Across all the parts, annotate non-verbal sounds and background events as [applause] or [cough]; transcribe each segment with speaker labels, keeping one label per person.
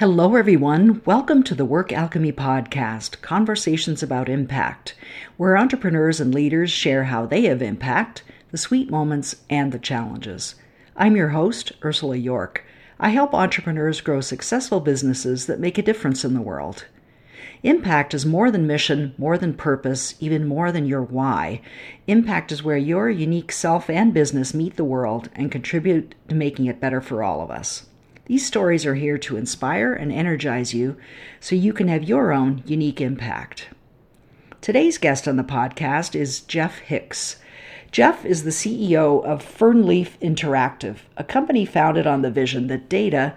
Speaker 1: Hello, everyone. Welcome to the Work Alchemy Podcast Conversations about Impact, where entrepreneurs and leaders share how they have impact, the sweet moments, and the challenges. I'm your host, Ursula York. I help entrepreneurs grow successful businesses that make a difference in the world. Impact is more than mission, more than purpose, even more than your why. Impact is where your unique self and business meet the world and contribute to making it better for all of us. These stories are here to inspire and energize you so you can have your own unique impact. Today's guest on the podcast is Jeff Hicks. Jeff is the CEO of Fernleaf Interactive, a company founded on the vision that data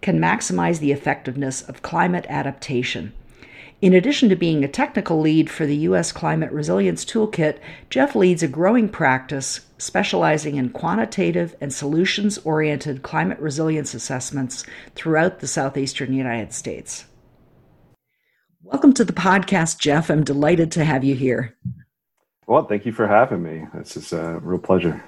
Speaker 1: can maximize the effectiveness of climate adaptation. In addition to being a technical lead for the U.S. Climate Resilience Toolkit, Jeff leads a growing practice specializing in quantitative and solutions oriented climate resilience assessments throughout the southeastern United States. Welcome to the podcast, Jeff. I'm delighted to have you here.
Speaker 2: Well, thank you for having me. This is a real pleasure.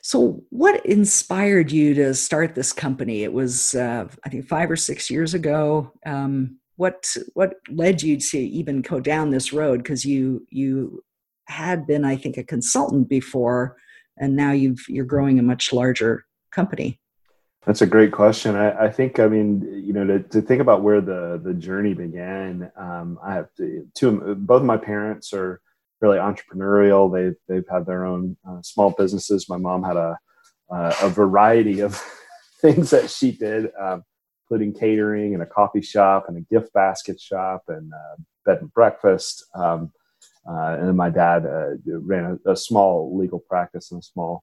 Speaker 1: So, what inspired you to start this company? It was, uh, I think, five or six years ago. Um, what what led you to even go down this road? Because you you had been i think a consultant before and now you've you're growing a much larger company.
Speaker 2: That's a great question. I, I think i mean you know to, to think about where the the journey began um, i have to, two both of my parents are really entrepreneurial. They've they've had their own uh, small businesses. My mom had a uh, a variety of [laughs] things that she did. Um, including catering and a coffee shop and a gift basket shop and uh, bed and breakfast. Um, uh, and then my dad uh, ran a, a, small legal practice in a small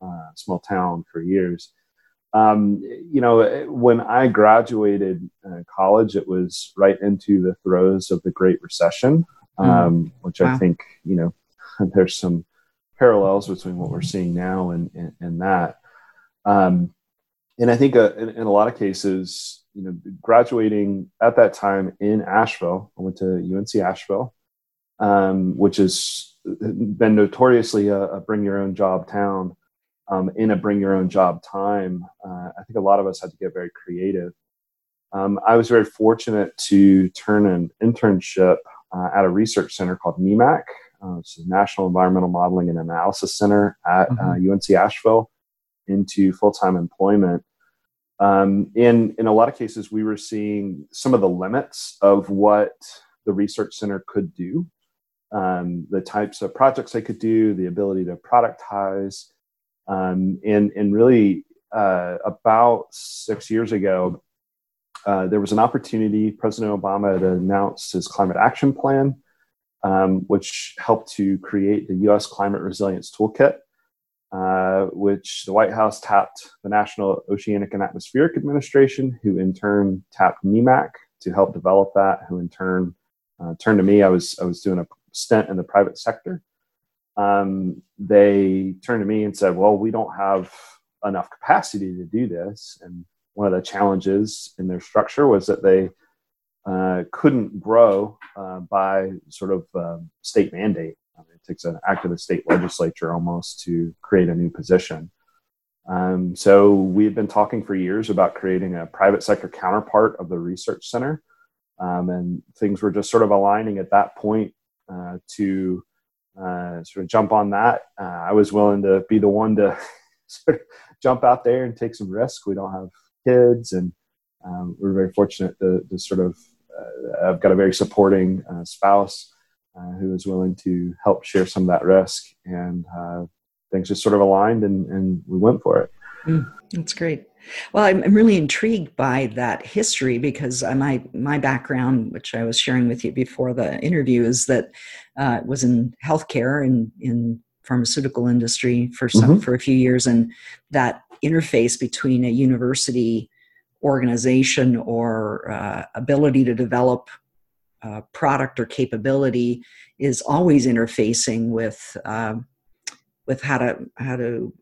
Speaker 2: uh, small town for years. Um, you know, when I graduated uh, college, it was right into the throes of the Great Recession, hmm. um, mm. which wow. I think you know [laughs] there's some parallels between what we're seeing now and and, and that. Um, and I think uh, in, in, a lot of cases, you know, graduating at that time in Asheville, I went to UNC Asheville, um, which has been notoriously a, a, bring your own job town. Um, in a bring your own job time, uh, I think a lot of us had to get very creative. Um, I was very fortunate to turn an internship uh, at a research center called NEMAC, uh, it's the National Environmental Modeling and Analysis Center at mm-hmm. UNC uh, Asheville, into full time employment. Um, in in a lot of cases, we were seeing some of the limits of what the research center could do, um, the types of projects they could do, the ability to productize, um, and and really uh, about six years ago, uh, there was an opportunity. President Obama had announced his climate action plan, um, which helped to create the U.S. Climate Resilience Toolkit. Uh, which the White House tapped the National Oceanic and Atmospheric Administration, who in turn tapped NEMAC to help develop that, who in turn uh, turned to me. I was I was doing a stint in the private sector. Um, they turned to me and said, "Well, we don't have enough capacity to do this." And one of the challenges in their structure was that they uh, couldn't grow uh, by sort of um, state mandate. It takes an act of the state legislature almost to create a new position. Um, so we had been talking for years about creating a private sector counterpart of the research center, um, and things were just sort of aligning at that point uh, to uh, sort of jump on that. Uh, I was willing to be the one to [laughs] sort of jump out there and take some risk. We don't have kids, and um, we're very fortunate to, to sort of. Uh, I've got a very supporting uh, spouse uh, who was willing to help share some of that risk. And uh, things just sort of aligned and, and we went for it.
Speaker 1: Mm, that's great. Well, I'm, I'm really intrigued by that history because my my background, which I was sharing with you before the interview, is that uh, was in healthcare and in pharmaceutical industry for some mm-hmm. for a few years, and that interface between a university organization or uh, ability to develop uh, product or capability is always interfacing with uh, with how to how to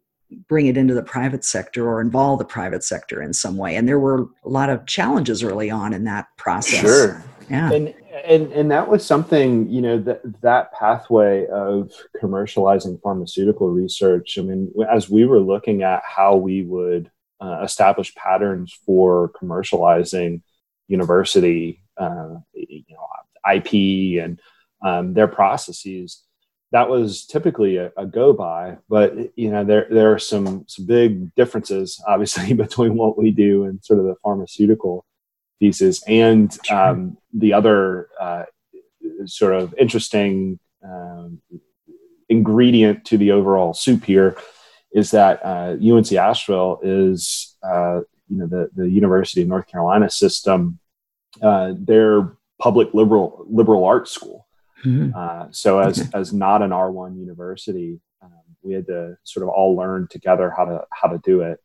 Speaker 1: bring it into the private sector or involve the private sector in some way. And there were a lot of challenges early on in that process.
Speaker 2: Sure. Yeah. And and and that was something, you know, that that pathway of commercializing pharmaceutical research. I mean, as we were looking at how we would uh, establish patterns for commercializing university, uh, you know, IP and um, their processes, that was typically a, a, go by. But you know, there there are some some big differences, obviously, [laughs] between what we do and sort of the pharmaceutical pieces and um, the other uh, sort of interesting um, ingredient to the overall soup here is that uh, UNC Asheville is uh, you know the the University of North Carolina system. Uh, their public liberal liberal arts school. Mm-hmm. Uh, so as okay. as not an R one university, um, we had to sort of all learn together how to how to do it.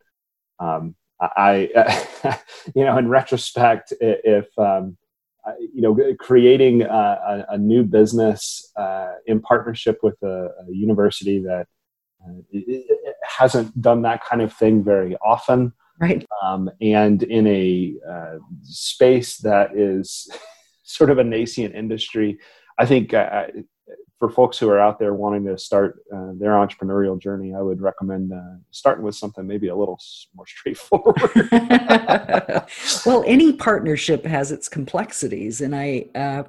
Speaker 2: Um, I, [laughs] you know, in retrospect, if um, you know, creating a, a new business uh, in partnership with a, a university that uh, hasn't done that kind of thing very often,
Speaker 1: right?
Speaker 2: Um, and in a uh, space that is sort of a nascent industry, I think uh, for folks who are out there wanting to start uh, their entrepreneurial journey, I would recommend uh, starting with something maybe a little more straightforward. [laughs] [laughs]
Speaker 1: well, any partnership has its complexities, and I uh,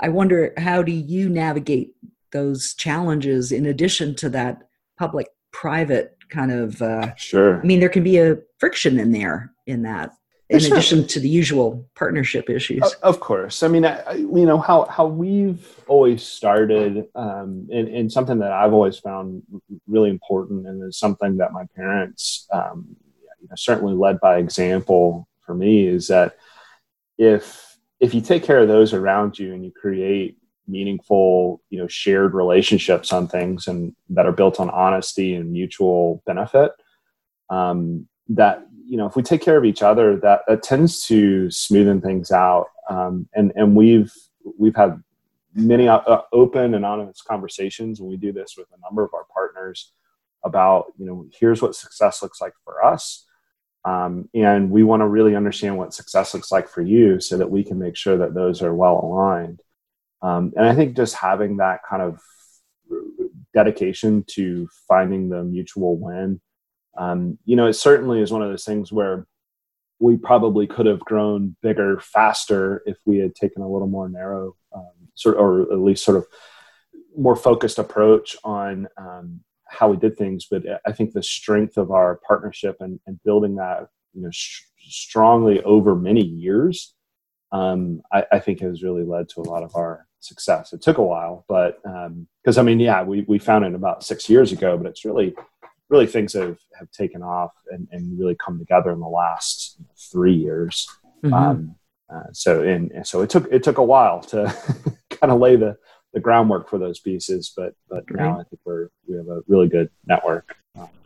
Speaker 1: I wonder how do you navigate those challenges in addition to that public private kind of
Speaker 2: uh, sure.
Speaker 1: I mean, there can be a friction in there in that in addition to the usual partnership issues.
Speaker 2: Of course, I mean, I, you know how how we've always started, um, and, and, something that I've always found really important, and is something that my parents, um, you know, certainly led by example for me, is that if if you take care of those around you and you create meaningful, you know, shared relationships on things and that are built on honesty and mutual benefit, um, that you know if we take care of each other that that tends to smoothen things out. Um, and and we've we've had many uh, open and conversations and we do this with a number of our partners about you know here's what success looks like for us um, and we want to really understand what success looks like for you so that we can make sure that those are well aligned. Um, and i think just having that kind of dedication to finding the mutual win um, you know, it certainly is one of those things where we probably could have grown bigger faster if we had taken a little more narrow, um, sort or at least sort of more focused approach on um, how we did things. But I think the strength of our partnership and, and building that, you know, sh- strongly over many years, um, I, I, think has really led to a lot of our success. It took a while, but because um, I mean, yeah, we we found it about six years ago, but it's really really things have, have taken off and, and really come together in the last three years. Mm-hmm. Um, uh, so and, and, so it took it took a while to [laughs] kind of lay the, the groundwork for those pieces, but but right. now I think we're we have a really good network.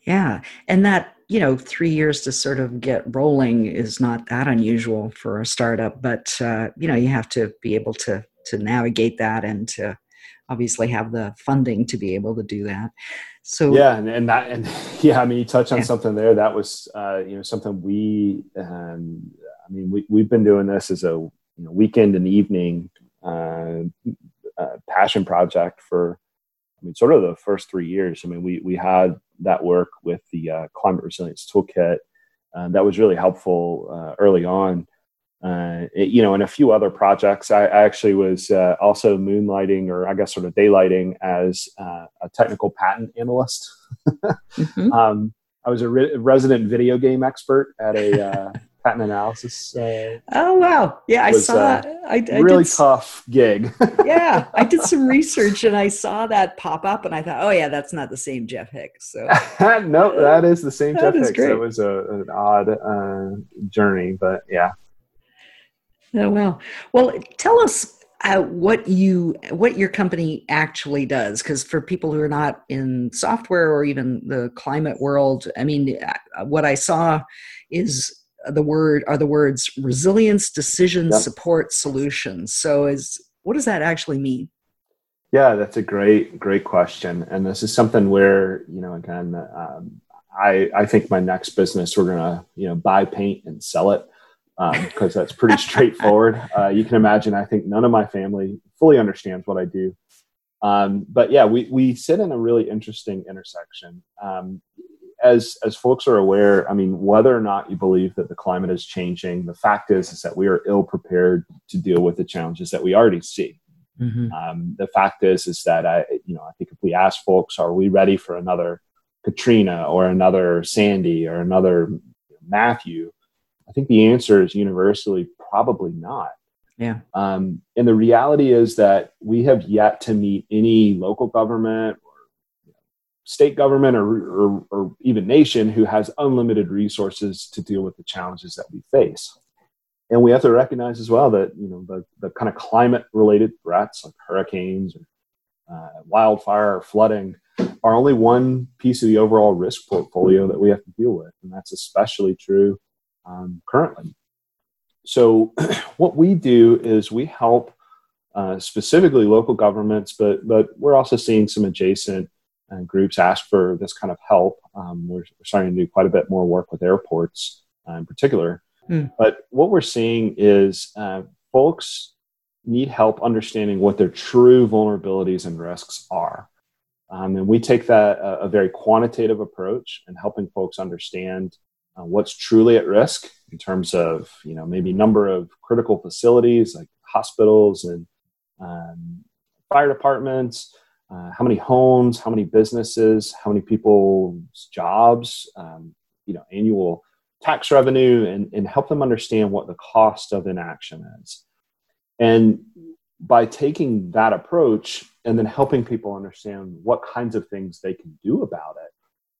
Speaker 1: Yeah, and that you know three years to sort of get rolling is not that unusual for a startup, but uh, you know you have to be able to to navigate that and to obviously have the funding to be able to do that. So
Speaker 2: yeah, and, and that and [laughs] yeah, I mean, you touched on yeah. something there. That was uh, you know something we, um, I mean, we we've been doing this as a you know, weekend and evening uh, uh, passion project for. I mean, sort of the first three years. I mean, we we had that work with the uh, climate resilience toolkit. Uh, that was really helpful uh, early on uh, you know, and a few other projects. I, I actually was uh, also moonlighting, or I guess sort of daylighting, as uh, a technical patent analyst. mm-hmm. [laughs] um, I was a re- resident video game expert at a uh, [laughs] patent analysis.
Speaker 1: Uh, oh wow! Yeah, I saw. that. I,
Speaker 2: I really did, tough gig. [laughs]
Speaker 1: yeah, I did some research and I saw that pop up, and I thought, oh yeah, that's not the same Jeff Hicks. So
Speaker 2: no, that is the same Jeff Hicks. Great. It was a, an odd uh, journey, but yeah.
Speaker 1: Oh well. Well, tell us uh, what you what your company actually does because for people who are not in software or even the climate world i mean uh, what i saw is the word are the words resilience decision yep. support solutions so is what does that actually mean
Speaker 2: yeah that's a great great question and this is something where you know again um, i i think my next business we're gonna you know buy paint and sell it because um, that's pretty [laughs] straightforward. Uh, you can imagine, I think none of my family fully understands what I do. Um, but yeah, we, we sit in a really interesting intersection. Um, as as folks are aware, I mean, whether or not you believe that the climate is changing, the fact is is that we are ill prepared to deal with the challenges that we already see. Mm-hmm. Um, the fact is is that I, you know, I think if we ask folks, are we ready for another Katrina or another Sandy or another Matthew? I think the answer is universally probably not.
Speaker 1: Yeah.
Speaker 2: Um, and the reality is that we have yet to meet any local government or state government or, or, or, even nation who has unlimited resources to deal with the challenges that we face. And we have to recognize as well that you know the, the kind of climate related threats like hurricanes or uh, wildfire or flooding are only one piece of the overall risk portfolio that we have to deal with. And that's especially true um, currently. So, [clears throat] what we do is we help uh, specifically local governments, but but we're also seeing some adjacent uh, groups ask for this kind of help. Um, we're, we're, starting to do quite a bit more work with airports uh, in particular. Mm. But what we're seeing is uh, folks need help understanding what their true vulnerabilities and risks are. Um, and we take that a, a, very quantitative approach and helping folks understand uh, what's truly at risk in terms of you know maybe number of critical facilities like hospitals and um, fire departments uh, how many homes how many businesses how many people's jobs um, you know annual tax revenue and, and help them understand what the cost of inaction is. And by taking that approach and then helping people understand what kinds of things they can do about it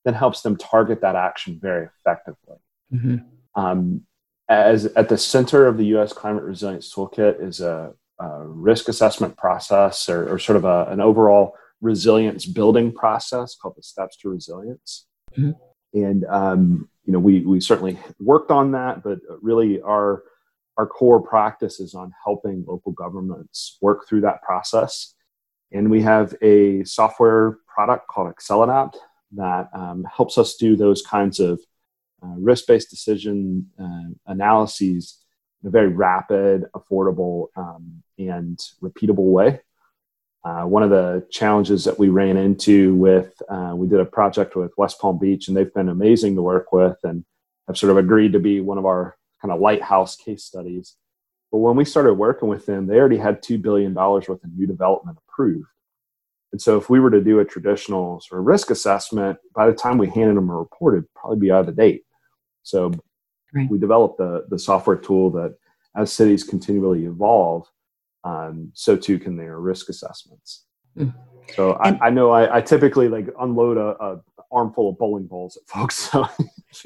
Speaker 2: then helps them target that action very effectively. Mm-hmm. Um, as at the center of the U.S. Climate Resilience Toolkit is a, a risk assessment process, or, or sort of a, an overall resilience building process called the Steps to Resilience. Mm-hmm. And um, you know, we we certainly worked on that, but really our our core practice is on helping local governments work through that process. And we have a software product called Acceladapt that um, helps us do those kinds of uh, risk-based decision uh, analyses in a very rapid, affordable, um, and repeatable way. Uh, one of the challenges that we ran into with, uh, we did a project with West Palm Beach, and they've been amazing to work with and have sort of agreed to be one of our kind of lighthouse case studies. But when we started working with them, they already had $2 billion worth of new development approved. And so if we were to do a traditional sort of risk assessment, by the time we handed them a report, it'd probably be out of date. So right. we developed the, the software tool that as cities continually evolve, um, so too can their risk assessments. Mm. So I, I, know I, I, typically like unload a, a, armful of bowling balls at folks. So [laughs]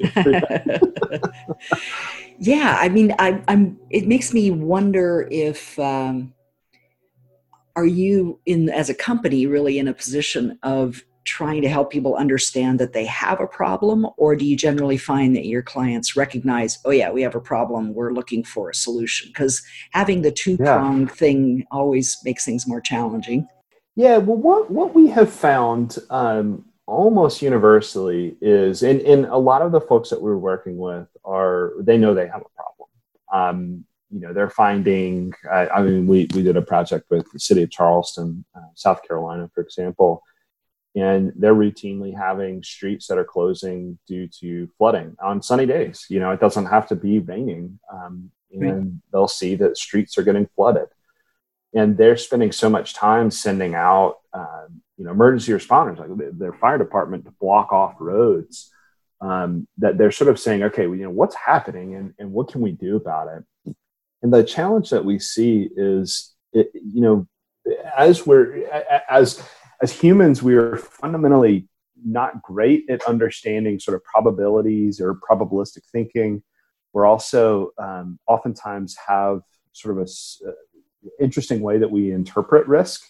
Speaker 1: yeah, I mean, I, am It makes me wonder if um, are you in as a company really in a position of trying to help people understand that they have a problem? Or do you generally find that your clients recognize oh yeah we have a problem we're looking for a solution? Because having the two pronged yeah. thing always makes things more challenging.
Speaker 2: Yeah well what what we have found um, almost universally is and, and a lot of the folks that we're working with are they know they have a problem. Um, you know they're finding I, I, mean we, we did a project with the city of charleston uh, south carolina for example and they're routinely having streets that are closing due to flooding on sunny days. You know it doesn't have to be raining um, and right. they'll see that streets are getting flooded. And they're spending so much time sending out uh, you know emergency responders like their fire department to block off roads um, that they're sort of saying okay well, you know what's happening and, and what can we do about it and the challenge that we see is, it, you know, as we're as as humans, we are fundamentally not great at understanding sort of probabilities or probabilistic thinking. We're also um, oftentimes have sort of a uh, interesting way that we interpret risk.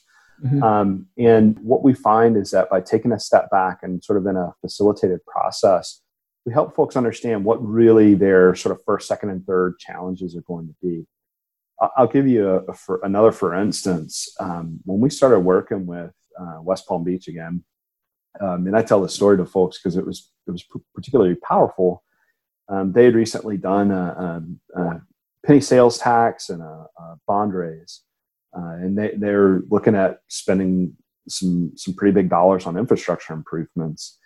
Speaker 2: Mm-hmm. Um, and what we find is that by taking a step back and sort of in a facilitated process, we help folks understand what really their sort of first, second, and third challenges are going to be. I'll give you a, a for another for instance. Um, when we started working with uh, West Palm Beach again, um, and I tell the story to folks because it was it was particularly powerful. Um, they had recently done a, a, a, penny sales tax and a, bond raise, uh, and they they're looking at spending some some pretty big dollars on infrastructure improvements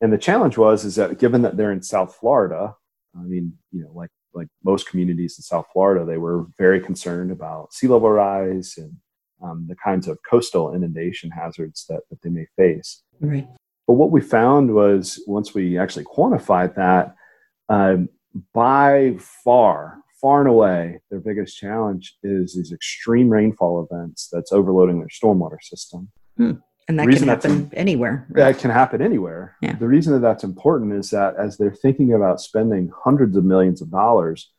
Speaker 2: And the challenge was is that given that they're in South Florida, I mean, you know, like like most communities in South Florida, they were very concerned about sea level rise and um, the kinds of coastal inundation hazards that, that they may face.
Speaker 1: Right.
Speaker 2: But what we found was once we actually quantified that, um, by far, far and away, their biggest challenge is these extreme rainfall events that's overloading their stormwater system.
Speaker 1: Hmm. And that can happen anywhere.
Speaker 2: Right? That can happen anywhere.
Speaker 1: Yeah.
Speaker 2: The reason that that's important is that as they're thinking about spending hundreds of millions of dollars,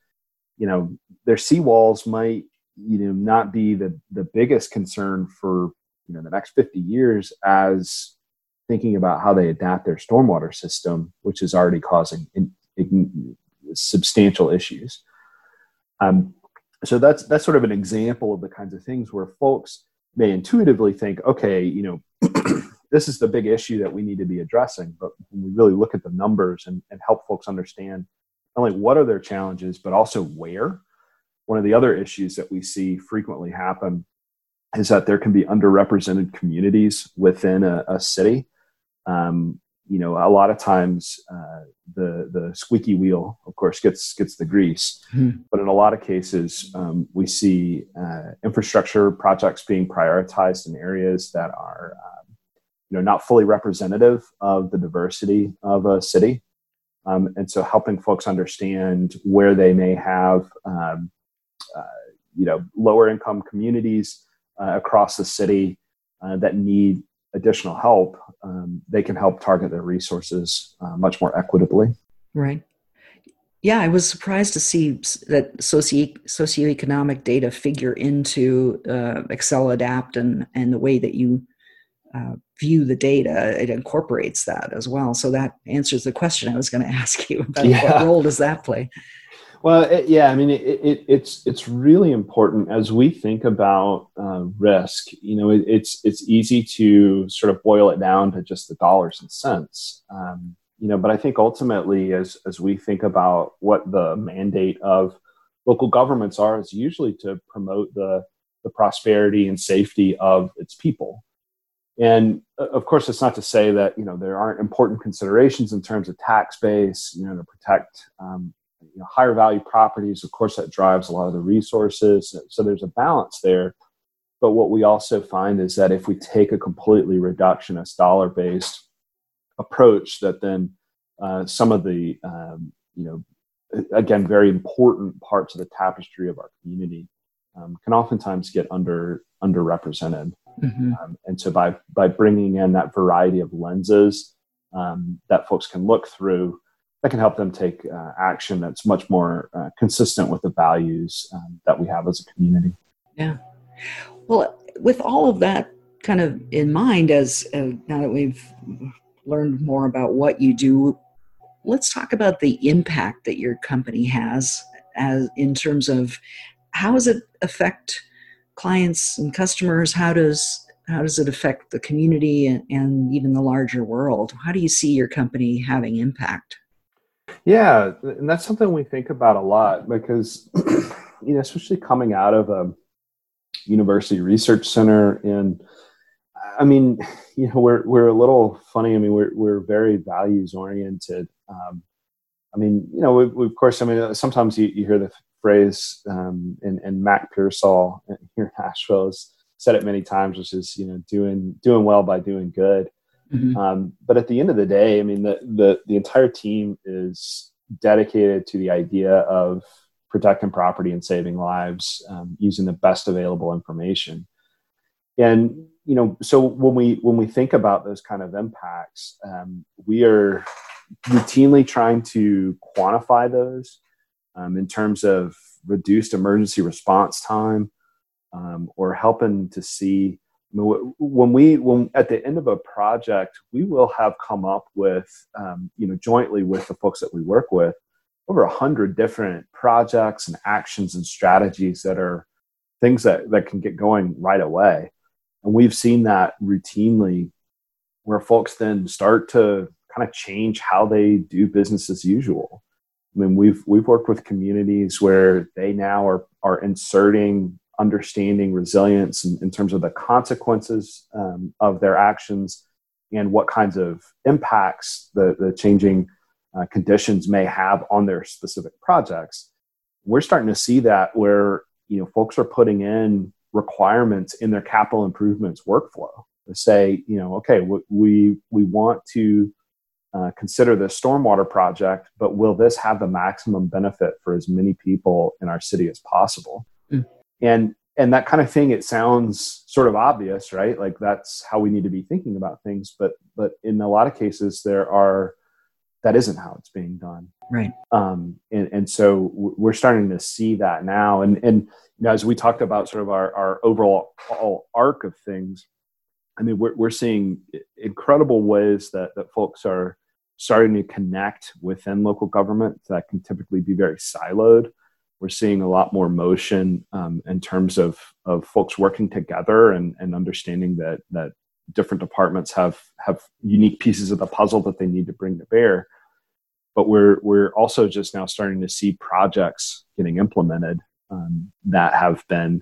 Speaker 2: you know, their seawalls might, you know, not be the, the biggest concern for, you know, the next 50 years as thinking about how they adapt their stormwater system, which is already causing in, in substantial issues. Um, so that's that's sort of an example of the kinds of things where folks may intuitively think, okay, you know, this is the big issue that we need to be addressing. But when we really look at the numbers and, and help folks understand not only what are their challenges, but also where. One of the other issues that we see frequently happen is that there can be underrepresented communities within a, a city. Um, you know, a lot of times uh, the the squeaky wheel, of course, gets gets the grease. Mm-hmm. But in a lot of cases, um, we see uh, infrastructure projects being prioritized in areas that are, um, you know, not fully representative of the diversity of a city. Um, and so, helping folks understand where they may have, um, uh, you know, lower income communities uh, across the city uh, that need additional help, um, they can help target their resources uh, much more equitably.
Speaker 1: Right. Yeah, I was surprised to see that socio- socioeconomic data figure into uh, Acceladapt and, and the way that you uh, view the data. It incorporates that as well. So that answers the question I was going [laughs] to ask you about yeah. what role does that play?
Speaker 2: Well, it, yeah, I mean, it, it, it's it's really important as we think about uh, risk. You know, it's it's easy to sort of boil it down to just the dollars and cents. Um, you know, but I think ultimately, as as we think about what the mandate of local governments are, is usually to promote the the prosperity and safety of its people. And uh, of course, it's not to say that you know there aren't important considerations in terms of tax base, you know, to protect um, you know, higher value properties. Of course, that drives a lot of the resources. So there's a balance there. But what we also find is that if we take a completely reductionist dollar based approach, that then uh, some of the um, you know again very important parts of the tapestry of our community um, can oftentimes get under underrepresented. Mm-hmm. Um, and so by by bringing in that variety of lenses um, that folks can look through, that can help them take uh, action that's much more uh, consistent with the values um, that we have as a community.
Speaker 1: Yeah. Well, with all of that kind of in mind, as uh, now that we've learned more about what you do, let's talk about the impact that your company has as in terms of how does it affect clients and customers? How does how does it affect the community and, and even the larger world? How do you see your company having impact?
Speaker 2: Yeah, and that's something we think about a lot because, [clears throat] you know, especially coming out of a university research center, and I mean, [laughs] you know, we're we're a little funny. I mean, we're we're very values oriented. Um, I mean, you know, we, we, of course, I mean, sometimes you, you hear the phrase, um, and, and Mac Pearsall here in Asheville has said it many times, which is, you know, doing doing well by doing good. Mm-hmm. Um, but at the end of the day, I mean, the, the, the entire team is dedicated to the idea of protecting property and saving lives um, using the best available information. And you know, so when we when we think about those kind of impacts, um, we are routinely trying to quantify those um, in terms of reduced emergency response time um, or helping to see when we when at the end of a project we will have come up with um, you know jointly with the folks that we work with over a hundred different projects and actions and strategies that are things that that can get going right away. And we've seen that routinely where folks then start to kind of change how they do business as usual i mean we've we've worked with communities where they now are are inserting understanding resilience in, in terms of the consequences um, of their actions and what kinds of impacts the, the changing uh, conditions may have on their specific projects. We're starting to see that where you know folks are putting in requirements in their capital improvements workflow to say, you know, okay, we we want to uh, consider the stormwater project, but will this have the maximum benefit for as many people in our city as possible? Mm. And and that kind of thing, it sounds sort of obvious, right? Like that's how we need to be thinking about things, but but in a lot of cases, there are that isn't how it's being done,
Speaker 1: right?
Speaker 2: Um, and and so we're starting to see that now, and and you know, as we talked about sort of our our overall arc of things I mean, we're, we're seeing incredible ways that, that folks are starting to connect within local government that can typically be very siloed. We're seeing a lot more motion um, in terms of, of folks working together and, and understanding that, that different departments have, have unique pieces of the puzzle that they need to bring to bear. But we're, we're also just now starting to see projects getting implemented um, that have been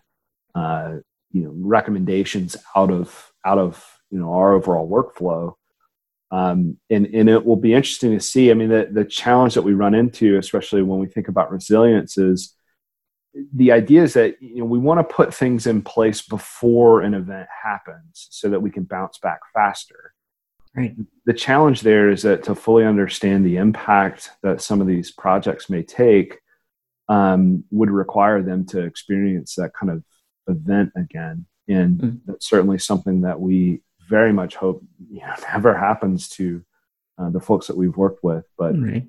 Speaker 2: uh, you know recommendations out of out of you know our overall workflow. Um, and and it will be interesting to see. I mean the, the challenge that we run into especially when we think about resilience is the idea is that you know we want to put things in place before an event happens so that we can bounce back faster.
Speaker 1: Right.
Speaker 2: The challenge there is that to fully understand the impact that some of these projects may take um, would require them to experience that kind of event again. And mm. that's certainly something that we very much hope you know, [laughs] never happens to uh, the folks that we've worked with. But right.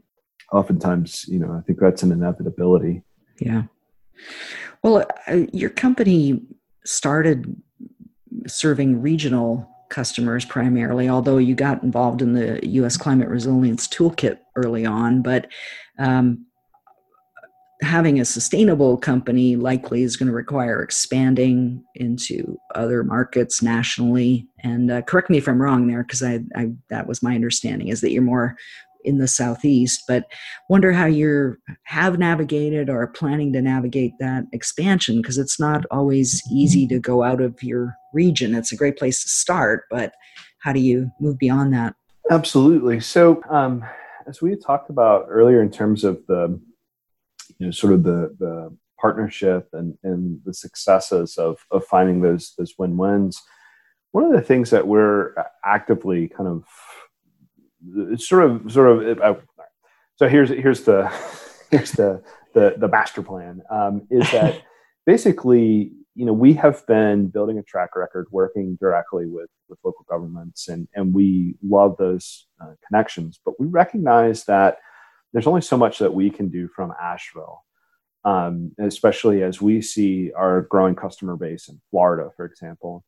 Speaker 2: oftentimes, you know, I think that's an inevitability.
Speaker 1: Yeah. Well, uh, your company started serving regional customers primarily, although you got involved in the U.S. Climate Resilience Toolkit early on. But um, having a sustainable company likely is going to require expanding into other markets nationally. And uh, correct me if I'm wrong there, because I, I, that was my understanding is that you're more in the southeast. But wonder how you have navigated or are planning to navigate that expansion, because it's not always easy to go out of your region. It's a great place to start, but how do you move beyond that?
Speaker 2: Absolutely. So. Um, as we talked about earlier, in terms of the you know sort of the the partnership and and the successes of of finding those those win wins. One of the things that we're actively kind of it's sort of sort of uh, so here's here's the [laughs] here's the the the master plan um, is that [laughs] basically you know we have been building a track record working directly with with local governments and and we love those uh, connections but we recognize that there's only so much that we can do from Asheville, um, especially as we see our growing customer base in Florida, for example.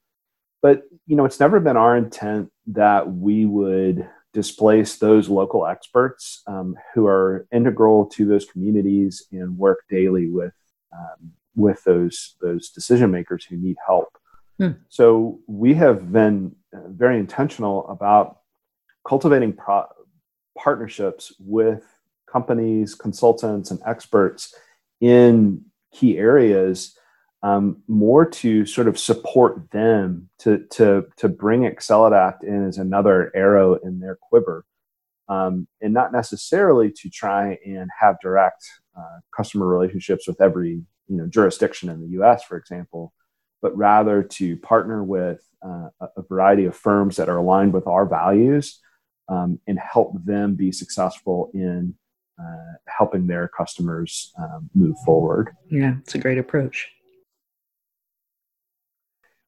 Speaker 2: But you know, it's never been our intent that we would displace those local experts um, who are integral to those communities and work daily with um, with those those decision makers who need help. Hmm. So we have been uh, very intentional about cultivating pro- partnerships with companies, consultants, and experts in key areas um, more to sort of support them to to to bring Acceladapt in as another arrow in their quiver, um, and not necessarily to try and have direct uh, customer relationships with every you know jurisdiction in the U.S., for example, but rather to partner with uh, a variety of firms that are aligned with our values um, and help them be successful in uh, helping their customers um, move forward.
Speaker 1: Yeah, it's a great approach.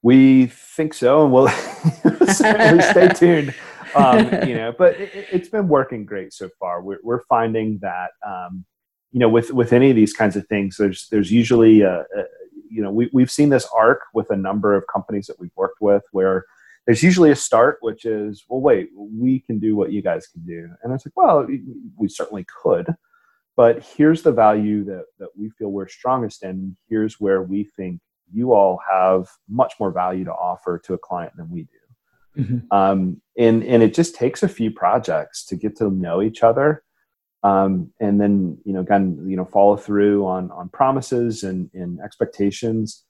Speaker 2: We think so, and we'll [laughs] stay [laughs] tuned. Um, you know, but it, has been working great so far. We're, we're finding that um, you know with with any of these kinds of things, there's there's usually a, a you know we we've seen this arc with a number of companies that we've worked with where there's usually a start, which is, well, wait, we can do what you guys can do. And it's like, well, we certainly could, but here's the value that, that we feel we're strongest in. Here's where we think you all have much more value to offer to a client than we do. Mm-hmm. Um, and, and it just takes a few projects to get to know each other. Um, and then, you know, again, you know, follow through on, on promises and, and expectations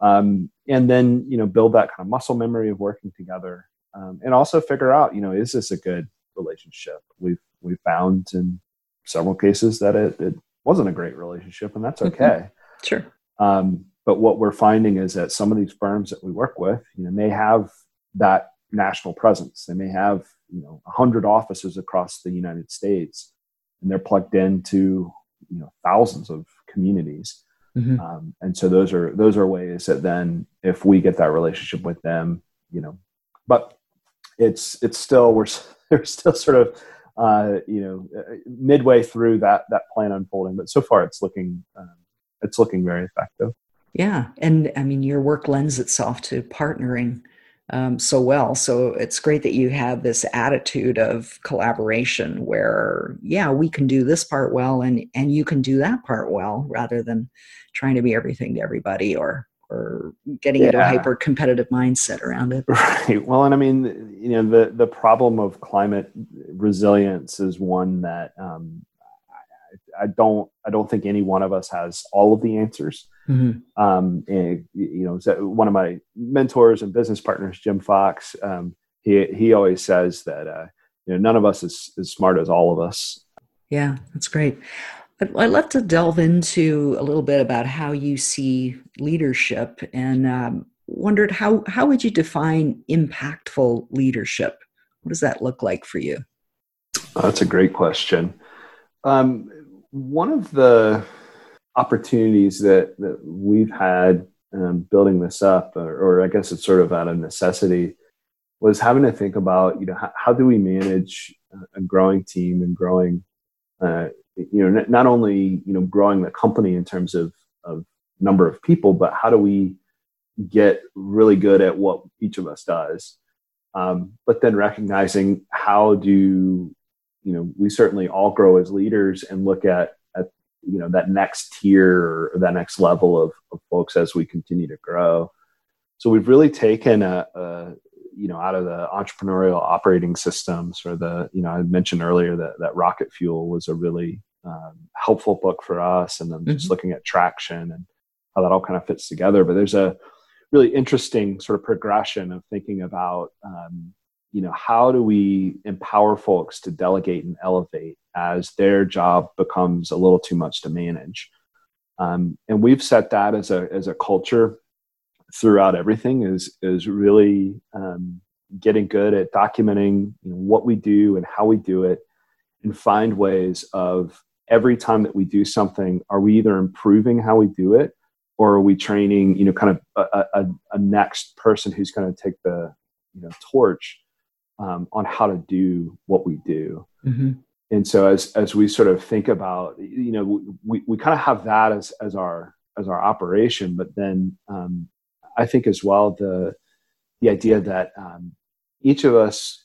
Speaker 2: um, and then you know build that kind of muscle memory of working together um, and also figure out, you know, is this a good relationship? We've we found in several cases that it, it wasn't a great relationship, and that's mm-hmm. okay.
Speaker 1: Mm-hmm. Sure.
Speaker 2: Um, but what we're finding is that some of these firms that we work with, you know, may have that national presence. They may have, you know, hundred offices across the United States, and they're plugged into, you know, thousands of communities. Mm-hmm. Um, and so those are those are ways that then, if we get that relationship with them, you know, but it's it's still we're [laughs] they're still sort of uh, you know uh, midway through that that plan unfolding but so far it's looking um, it's looking very effective.
Speaker 1: Yeah. And i mean your work lends itself to partnering um, so well. So it's great that you have this attitude of collaboration where yeah we can do this part well and and you can do that part well rather than trying to be everything to everybody or or getting yeah. into a hyper competitive mindset around it.
Speaker 2: Right. Well, and I mean, you know, the the problem of climate resilience is one that um, I, I, don't I don't think any one of us has all of the answers. Mm-hmm. Um, and, you know, one of my mentors and business partners, Jim Fox, um, he he always says that uh, you know none of us is as smart as all of us.
Speaker 1: Yeah, that's great. I'd love to delve into a little bit about how you see leadership and um, wondered how, how would you define impactful leadership? What does that look like for you?
Speaker 2: that's a great question. Um, one of the opportunities that, that we've had um, building this up, or, or, I guess it's sort of out of necessity, was having to think about, you know, how, how do we manage a growing team and growing uh, you know not only you know growing the company in terms of of number of people but how do we get really good at what each of us does? Um, but then recognizing how do you know we certainly all grow as leaders and look at at you know that next tier or that next level of, of folks as we continue to grow. So we've really taken a, a you know out of the entrepreneurial operating systems or the you know i mentioned earlier that that rocket fuel was a really um, helpful book for us and then mm-hmm. just looking at traction and how that all kind of fits together but there's a really interesting sort of progression of thinking about um, you know how do we empower folks to delegate and elevate as their job becomes a little too much to manage um, and we've set that as a as a culture throughout everything is is really um, getting good at documenting you know, what we do and how we do it and find ways of every time that we do something are we either improving how we do it or are we training you know kind of a, a, a next person who's going to take the you know torch um, on how to do what we do mm-hmm. and so as as we sort of think about you know we, we kind of have that as as our as our operation but then um, I think as well the the idea that um, each of us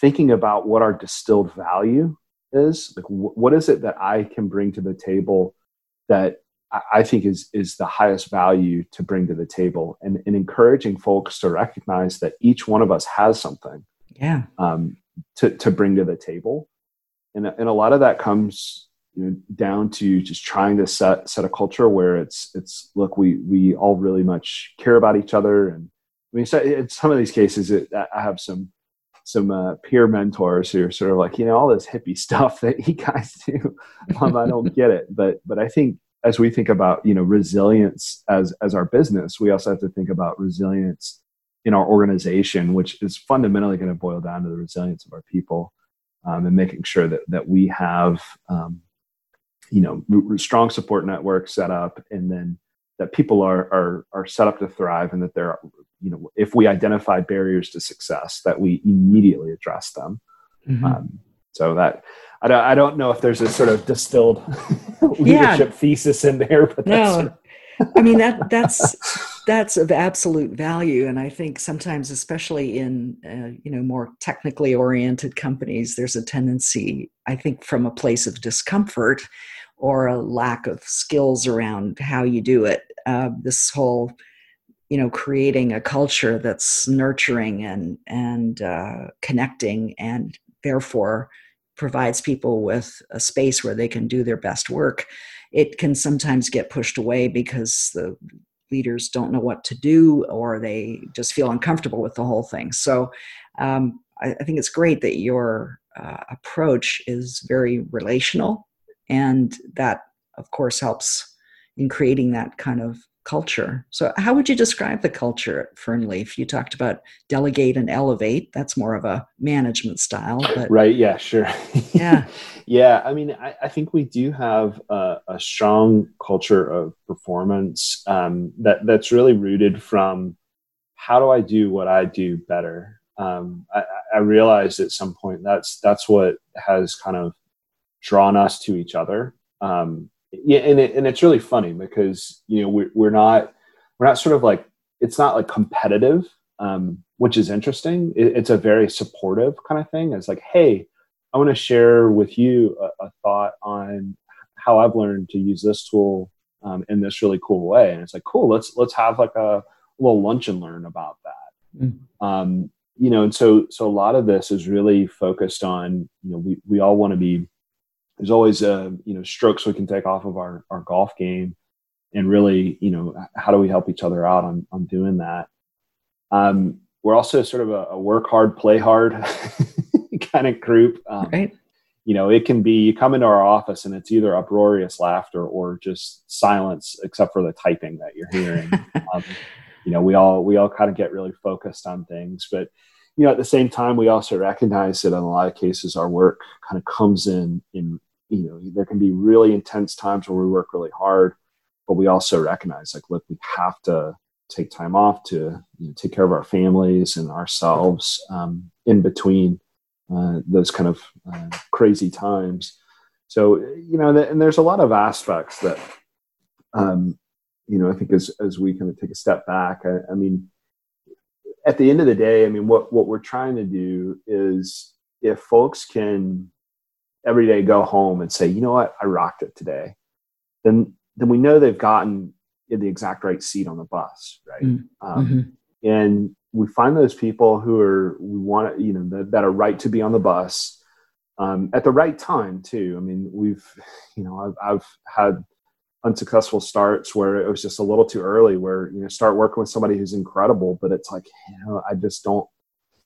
Speaker 2: thinking about what our distilled value is like wh- what is it that I can bring to the table that I think is is the highest value to bring to the table, and, and encouraging folks to recognize that each one of us has something,
Speaker 1: yeah,
Speaker 2: um, to to bring to the table, and and a lot of that comes you know, down to just trying to set set a culture where it's it's look we we all really much care about each other. And I mean so in some of these cases it, I have some some uh, peer mentors who are sort of like you know all this hippie [laughs] stuff that you guys do. [laughs] Um, I don't get it. But but I think as we think about you know resilience as as our business we also have to think about resilience in our organization which is fundamentally going to boil down to the resilience of our people um, and making sure that that we have um, you know strong support network set up and then that people are are are set up to thrive and that they're you know if we identify barriers to success that we immediately address them mm-hmm. um, so that I don't, I don't know if there's a sort of distilled [laughs] leadership yeah. thesis in there but
Speaker 1: no i mean that that's that's of absolute value and i think sometimes especially in uh, you know more technically oriented companies there's a tendency i think from a place of discomfort or a lack of skills around how you do it. Uh, this whole, you know, creating a culture that's nurturing and and uh, connecting, and therefore provides people with a space where they can do their best work. It can sometimes get pushed away because the leaders don't know what to do or they just feel uncomfortable with the whole thing. So um, I, I, think it's great that your uh, approach is very relational, and that, of course, helps in creating that kind of culture. So, how would you describe the culture at Fernleaf? You talked about delegate and elevate. That's more of a management style, but
Speaker 2: right? Yeah, sure.
Speaker 1: Yeah, [laughs]
Speaker 2: yeah. I mean, I, I, think we do have a, a strong culture of performance um, that that's really rooted from how do I do what I do better. Um, I, I realized at some point that's that's what has kind of drawn us to each other. Um, yeah, and it, and it's really funny because you know we're we're not we're not sort of like it's not like competitive, um, which is interesting. It, it's a very supportive kind of thing. It's like, hey, I want to share with you a, a, thought on how I've learned to use this tool um, in this really cool way, and it's like, cool. Let's let's have like a little lunch and learn about that. Mm. Um, you know, and so so a lot of this is really focused on you know we we all want to be there's always uh, you know strokes we can take off of our our golf game, and really you know how do we help each other out on on doing that. Um, we're also sort of a, a work hard, play hard [laughs] kind of group. Um,
Speaker 1: right.
Speaker 2: You know, it can be you come into our office and it's either uproarious laughter or just silence, except for the typing that you're hearing. [laughs] um, you know, we all we all kind of get really focused on things, but you know, at the same time, we also recognize that in a lot of cases, our work kind of comes in in you know there can be really intense times where we work really hard but we also recognize like look we have to take time off to you know, take care of our families and ourselves um, in between uh, those kind of uh, crazy times. So you know and there's a lot of aspects that um, you know i think as as we kind of take a step back I, I mean at the end of the day i mean what what we're trying to do is if folks can every day go home and say, you know what, I rocked it today, then then we know they've gotten in the exact right seat on the bus, right? Mm-hmm. Um, mm-hmm. and we find those people who are we want to, you know, that, that are right to be on the bus um, at the right time too. I mean, we've, you know, I've, I've had unsuccessful starts where it was just a little too early. Where you know, start working with somebody who's incredible, but it's like, you know, I just don't,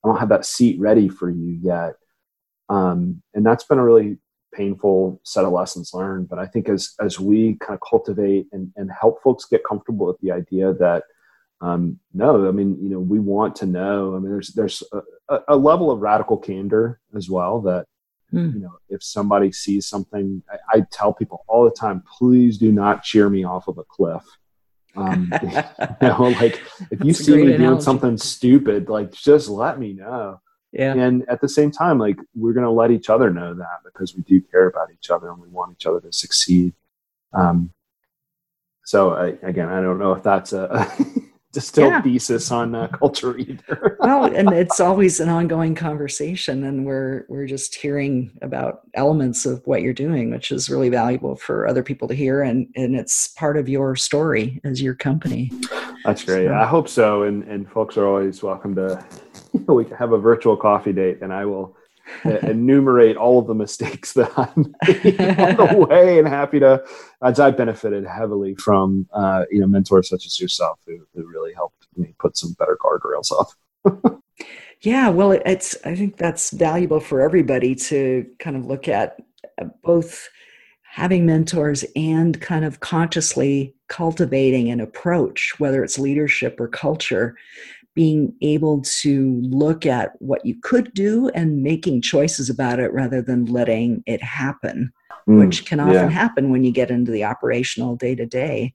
Speaker 2: I don't have that seat ready for you yet. Um, and that's been a really painful set of lessons learned. But I think as as we kind of cultivate and, and help folks get comfortable with the idea that um, no, I mean, you know, we want to know. I mean, there's there's a, a level of radical candor as well that hmm. you know if somebody sees something, I, I, tell people all the time, please do not cheer me off of a cliff. Um, [laughs] you know, like if you see me analogy. doing something stupid, like just let me know
Speaker 1: yeah.
Speaker 2: And at the same time, like we're going to let each other know that because we do care about each other and we want each other to succeed. Um, so I, again, I don't know if that's a [laughs] distilled yeah. thesis on uh, culture either.
Speaker 1: well, [laughs] and it's always an ongoing conversation, and we're we're just hearing about elements of what you're doing, which is really valuable for other people to hear, and and it's part of your story as your company.
Speaker 2: That's great. So. I hope so, and and folks are always welcome to. [laughs] we can have a virtual coffee date, and I will enumerate all of the mistakes that I made [laughs] on the [laughs] way, and happy to, as I benefited heavily from, uh, you know, mentors such as yourself who, who really helped me put some better guardrails up.
Speaker 1: yeah, well, it's I think that's valuable for everybody to kind of look at uh, both having mentors and kind of consciously cultivating an approach, whether it's leadership or culture, being able to look at what you could do and making choices about it rather than letting it happen, mm, which can often yeah. happen when you get into the operational day to day.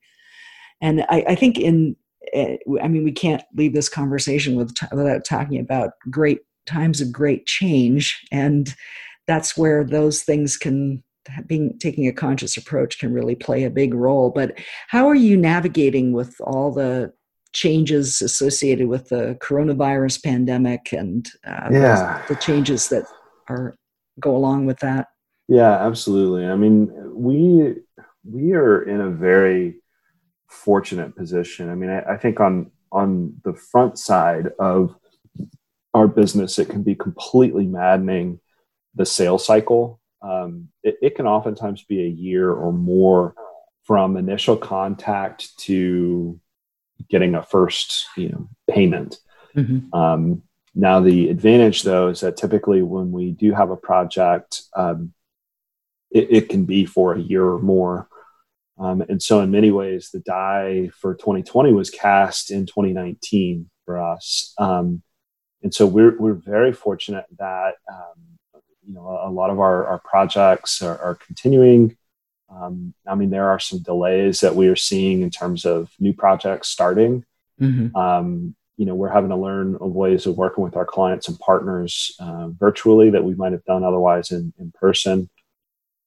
Speaker 1: And I, I, think in, eh, I mean, we can't leave this conversation with, without talking about great times of great change. And that's where those things can being taking a conscious approach can really play a big role but how are you navigating with all the changes associated with the coronavirus pandemic and uh, yeah. the changes that are go along with that.
Speaker 2: Yeah, absolutely. I mean, we we are in a very fortunate position. I mean, I, I think on on the front side of our business, it can be completely maddening the sales cycle. Um, it, it can oftentimes be a year or more from initial contact to getting a first you know payment. Mm-hmm. Um, now the advantage though is that typically when we do have a project, um, it, it, can be for a year or more. Um, and so in many ways, the die for 2020 was cast in 2019 for us. Um, and so we're, we're very fortunate that um, you know a, a, lot of our, our projects are, are continuing um, I mean, there are some delays that we are seeing in terms of new projects starting. Mm-hmm. Um, you know, we're having to learn of ways of working with our clients and partners uh, virtually that we might have done otherwise in, in person.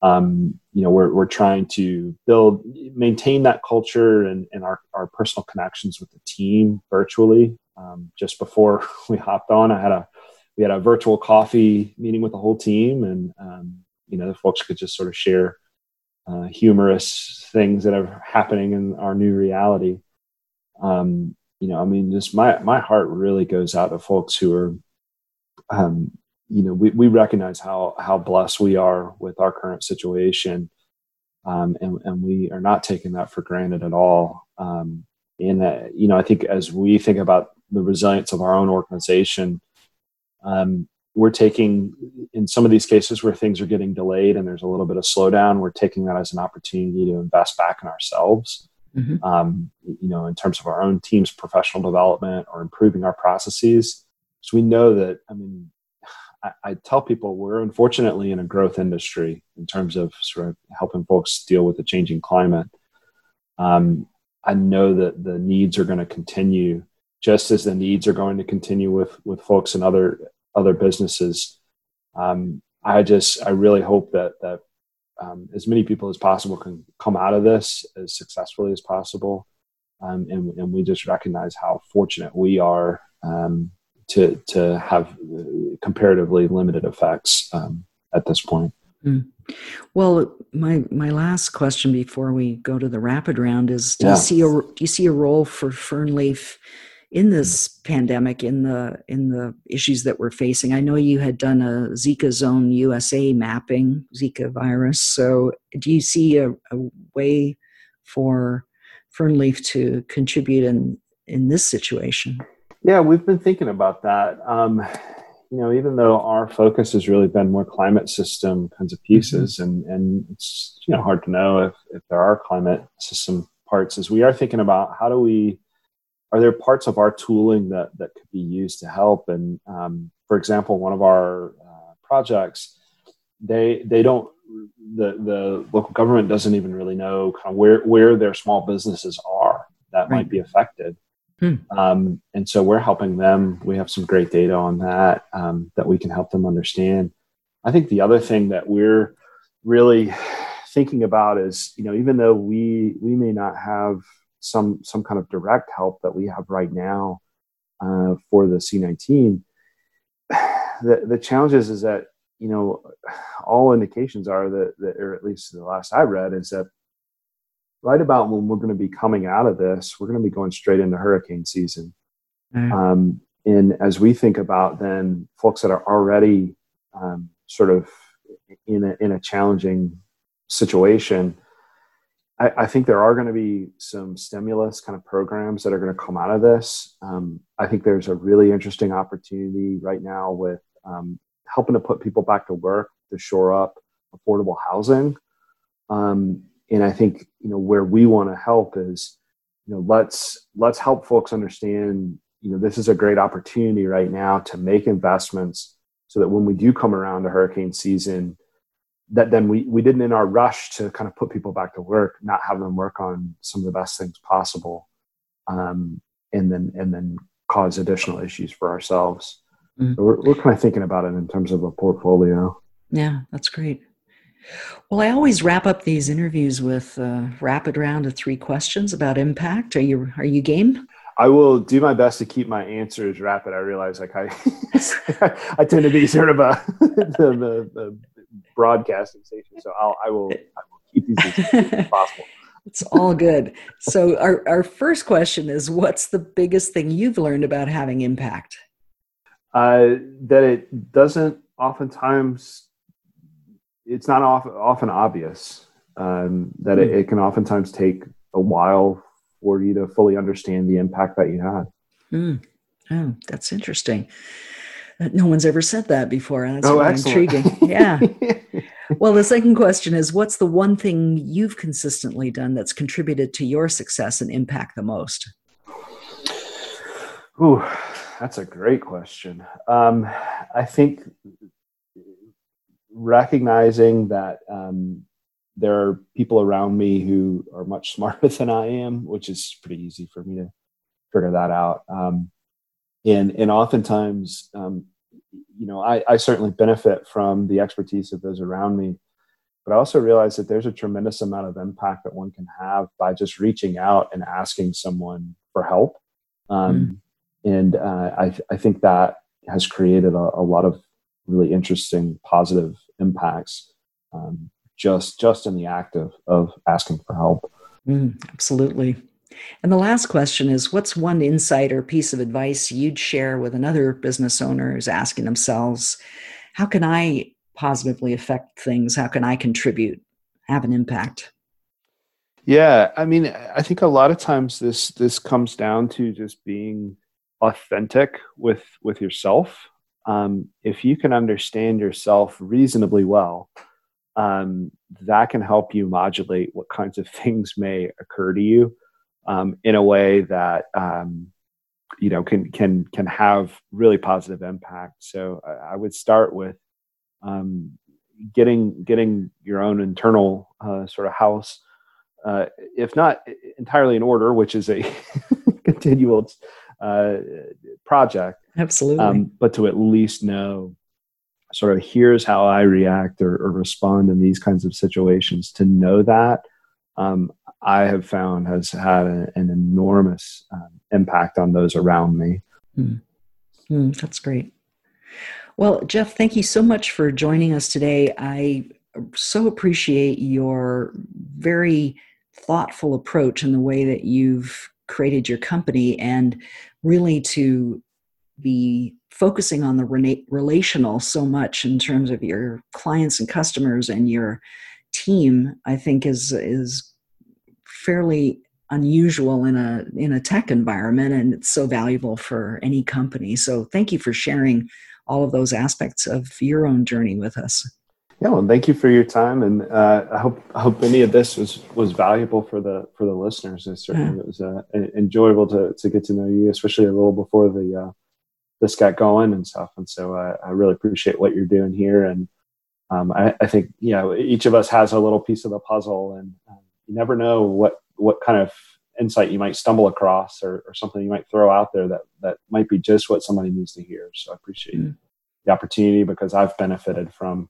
Speaker 2: Um, you know, we're, we're trying to build, maintain that culture and, and our, our personal connections with the team virtually. Um, just before [laughs] we hopped on, I had a, we had a virtual coffee meeting with the whole team and, um, you know, the folks could just sort of share uh, humorous things that are happening in our new reality. Um, you know, I mean, just my my heart really goes out to folks who are, um, you know, we, we recognize how how blessed we are with our current situation, um, and and we are not taking that for granted at all. Um, and that, you know, I think as we think about the resilience of our own organization, um, we're taking in some of these cases where things are getting delayed and there's a little bit of slowdown we're taking that as an opportunity to invest back in ourselves. Mm-hmm. um, you know in terms of our own team's professional development or improving our processes. So we know that i mean I, I, tell people we're unfortunately in a growth industry in terms of sort of helping folks deal with the changing climate. Um, i know that the needs are going to continue just as the needs are going to continue with with folks in other other businesses. Um, I just I really hope that that um, as many people as possible can come out of this as successfully as possible, um, and, and we just recognize how fortunate we are um, to to have comparatively limited effects um, at this point. Mm.
Speaker 1: Well, my my last question before we go to the rapid round is: Do yeah. you see a do you see a role for Fernleaf in this pandemic in the in the issues that we're facing i know you had done a zika zone usa mapping zika virus so do you see a, a way for fernleaf to contribute in in this situation
Speaker 2: yeah we've been thinking about that um, you know even though our focus has really been more climate system kinds of mm-hmm. pieces mm-hmm. and and it's you know hard to know if if there are climate system parts as we are thinking about how do we are there parts of our tooling that that could be used to help? And um, for example, one of our uh, projects, they they don't the the local government doesn't even really know kind of where where their small businesses are that right. might be affected. Hmm. Um, and so we're helping them. We have some great data on that um, that we can help them understand. I think the other thing that we're really [sighs] thinking about is, you know, even though we we may not have some some kind of direct help that we have right now uh, for the C19. [sighs] The the challenge is, is that you know all indications are that, that or at least the last I read is that right about when we're going to be coming out of this, we're going to be going straight into hurricane season. Mm. Um, and as we think about then folks that are already um, sort of in a, in a challenging situation, I, I think there are going to be some stimulus kind of programs that are going to come out of this. Um, I think there's a really interesting opportunity right now with um, helping to put people back to work to shore up affordable housing. Um, and I think you know where we want to help is you know let's let's help folks understand you know this is a great opportunity right now to make investments so that when we do come around to hurricane season that then we, we didn't in our rush to kind of put people back to work not have them work on some of the best things possible um, and then and then cause additional issues for ourselves. Mm. so we're, we're kind of thinking about it in terms of a portfolio.
Speaker 1: Yeah that's great. Well i always wrap up these interviews with a rapid round of three questions about impact. Are you are you game?
Speaker 2: I will do my best to keep my answers rapid. I realize like I, [laughs] I tend to be sort of a [laughs] the, the, the broadcasting station. So I'll, I will, I will keep these [laughs] as possible.
Speaker 1: It's all good. So our, our first question is what's the biggest thing you've learned about having impact?
Speaker 2: Uh, that it doesn't oftentimes, it's not often, often obvious. Um, that it, hmm. it, can oftentimes take a while for you to fully understand the impact that you had.
Speaker 1: Mm. Oh, that's interesting. Uh, no one's ever said that before. That's oh, really intriguing. [laughs] Yeah. well, the second question is what's the one thing you've consistently done that's contributed to your success and impact the most?
Speaker 2: Ooh, that's a great question. Um, I think recognizing that um, there are people around me who are much [laughs] smarter than I am, which is pretty easy for me to figure that out. Um, and and oftentimes, um, you know, I, I certainly benefit from the expertise of those around me, but I also realize that there's a tremendous amount of impact that one can have by just reaching out and asking someone for help. Um, mm. And uh, I I think that has created a, a lot of really interesting positive impacts um, just just in the act of, of asking for help
Speaker 1: mm, absolutely and the last question is what's one insight or piece of advice you'd share with another business owner who's asking themselves how can i positively affect things? How can i contribute have an impact?
Speaker 2: Yeah i mean i think a lot of times this this comes down to just being authentic with with yourself. Um, if you can understand yourself reasonably well, um, that can help you modulate what kinds of [laughs] things may occur to you um, in a way that um, you know can can can have really positive impact. So I, I would start with um, getting getting your own internal uh, sort of house, uh, if not entirely in order, which is a [laughs] continual uh, project.
Speaker 1: Absolutely. Um,
Speaker 2: but to at least know sort of here's how I react or, or respond in these kinds of situations, to know that um, I have found has had a, an enormous um, impact on those around me.
Speaker 1: Mm. Mm, that's great. Well, Jeff, thank you so much for joining us today. I so appreciate your very thoughtful approach and the way that you've created your company and really to be focusing on the relational so much in terms of your clients and customers and your team i think is is fairly unusual in a in a tech environment and it's so valuable for any company so thank you for sharing all of those aspects of your own journey with us
Speaker 2: yeah, well, thank you for your time, and uh, I hope I hope any of this was was valuable for the for the listeners. And certainly, yeah. it was uh, enjoyable to to get to know you, especially a little before the uh, this got going and stuff. And so, uh, I really appreciate what you're doing here, and um, I, I, think you know each of us has a little piece of the puzzle, and um, you never know what what kind of insight you might stumble across, or, or, something you might throw out there that that might be just what somebody needs to hear. So, I appreciate mm. the opportunity because I've benefited from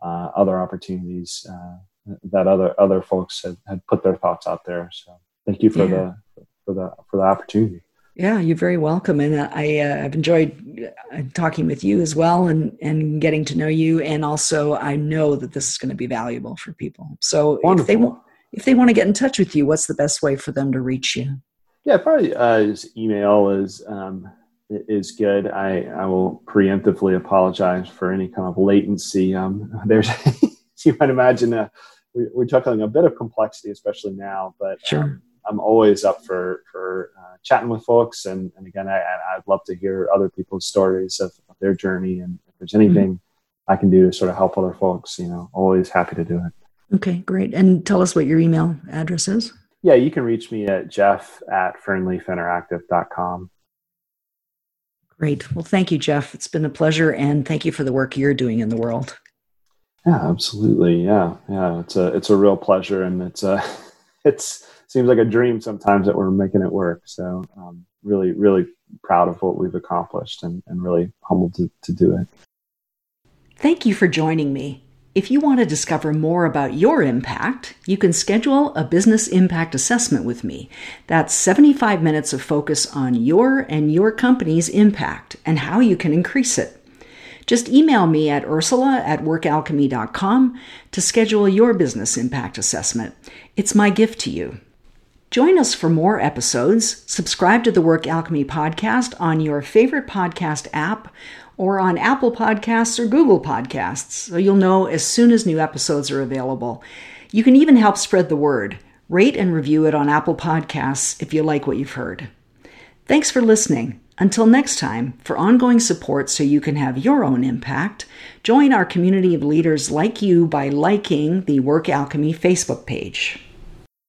Speaker 2: uh, other opportunities uh, that other other folks had, had put their thoughts out there. So thank you for yeah. the for the for the opportunity.
Speaker 1: Yeah, you're very welcome, and I uh, have enjoyed uh, talking with you as well, and and getting to know you, and also I know that this is going to be valuable for people. So Wonderful. if they want if they want to get in touch with you, what's the best way for them to reach you?
Speaker 2: Yeah, probably uh, his email is um, is good. I, I will preemptively apologize for any kind of latency. Um, [laughs] there's, [laughs] you might imagine, uh, we, are juggling a bit of complexity, especially now, but
Speaker 1: sure. um,
Speaker 2: I'm always up for, for uh, chatting with folks. And, and again, I, I'd love to hear other people's stories of, of their journey. And if there's anything mm-hmm. I can do to sort of help other folks, you know, always happy to do it.
Speaker 1: Okay, great. And tell us what your email address is.
Speaker 2: Yeah, you can reach me at jeff at fernleafinteractive.com.
Speaker 1: Great. Well, thank you, Jeff. It's been a pleasure, and thank you for the work you're doing in the world.
Speaker 2: Yeah, absolutely. Yeah, yeah. It's a it's a real pleasure, and it's a [laughs] it's seems like a dream sometimes that we're making it work. So, um, really, really proud of what we've accomplished, and, and really humbled to, to do it.
Speaker 1: Thank you for joining me. If you want to discover more about your impact, you can schedule a business impact assessment with me. That's 75 minutes of focus on your and your company's impact and how you can increase it. Just email me at ursula at workalchemy.com to schedule your business impact assessment. It's my gift to you. Join us for more episodes. Subscribe to the Work Alchemy podcast on your favorite podcast app or on Apple Podcasts or Google Podcasts, so you'll know as soon as new episodes are available. You can even help spread the word. Rate and review it on Apple Podcasts if you like what you've heard. Thanks for listening. Until next time, for ongoing support so you can have your own impact, join our community of leaders like you by liking the Work Alchemy Facebook page.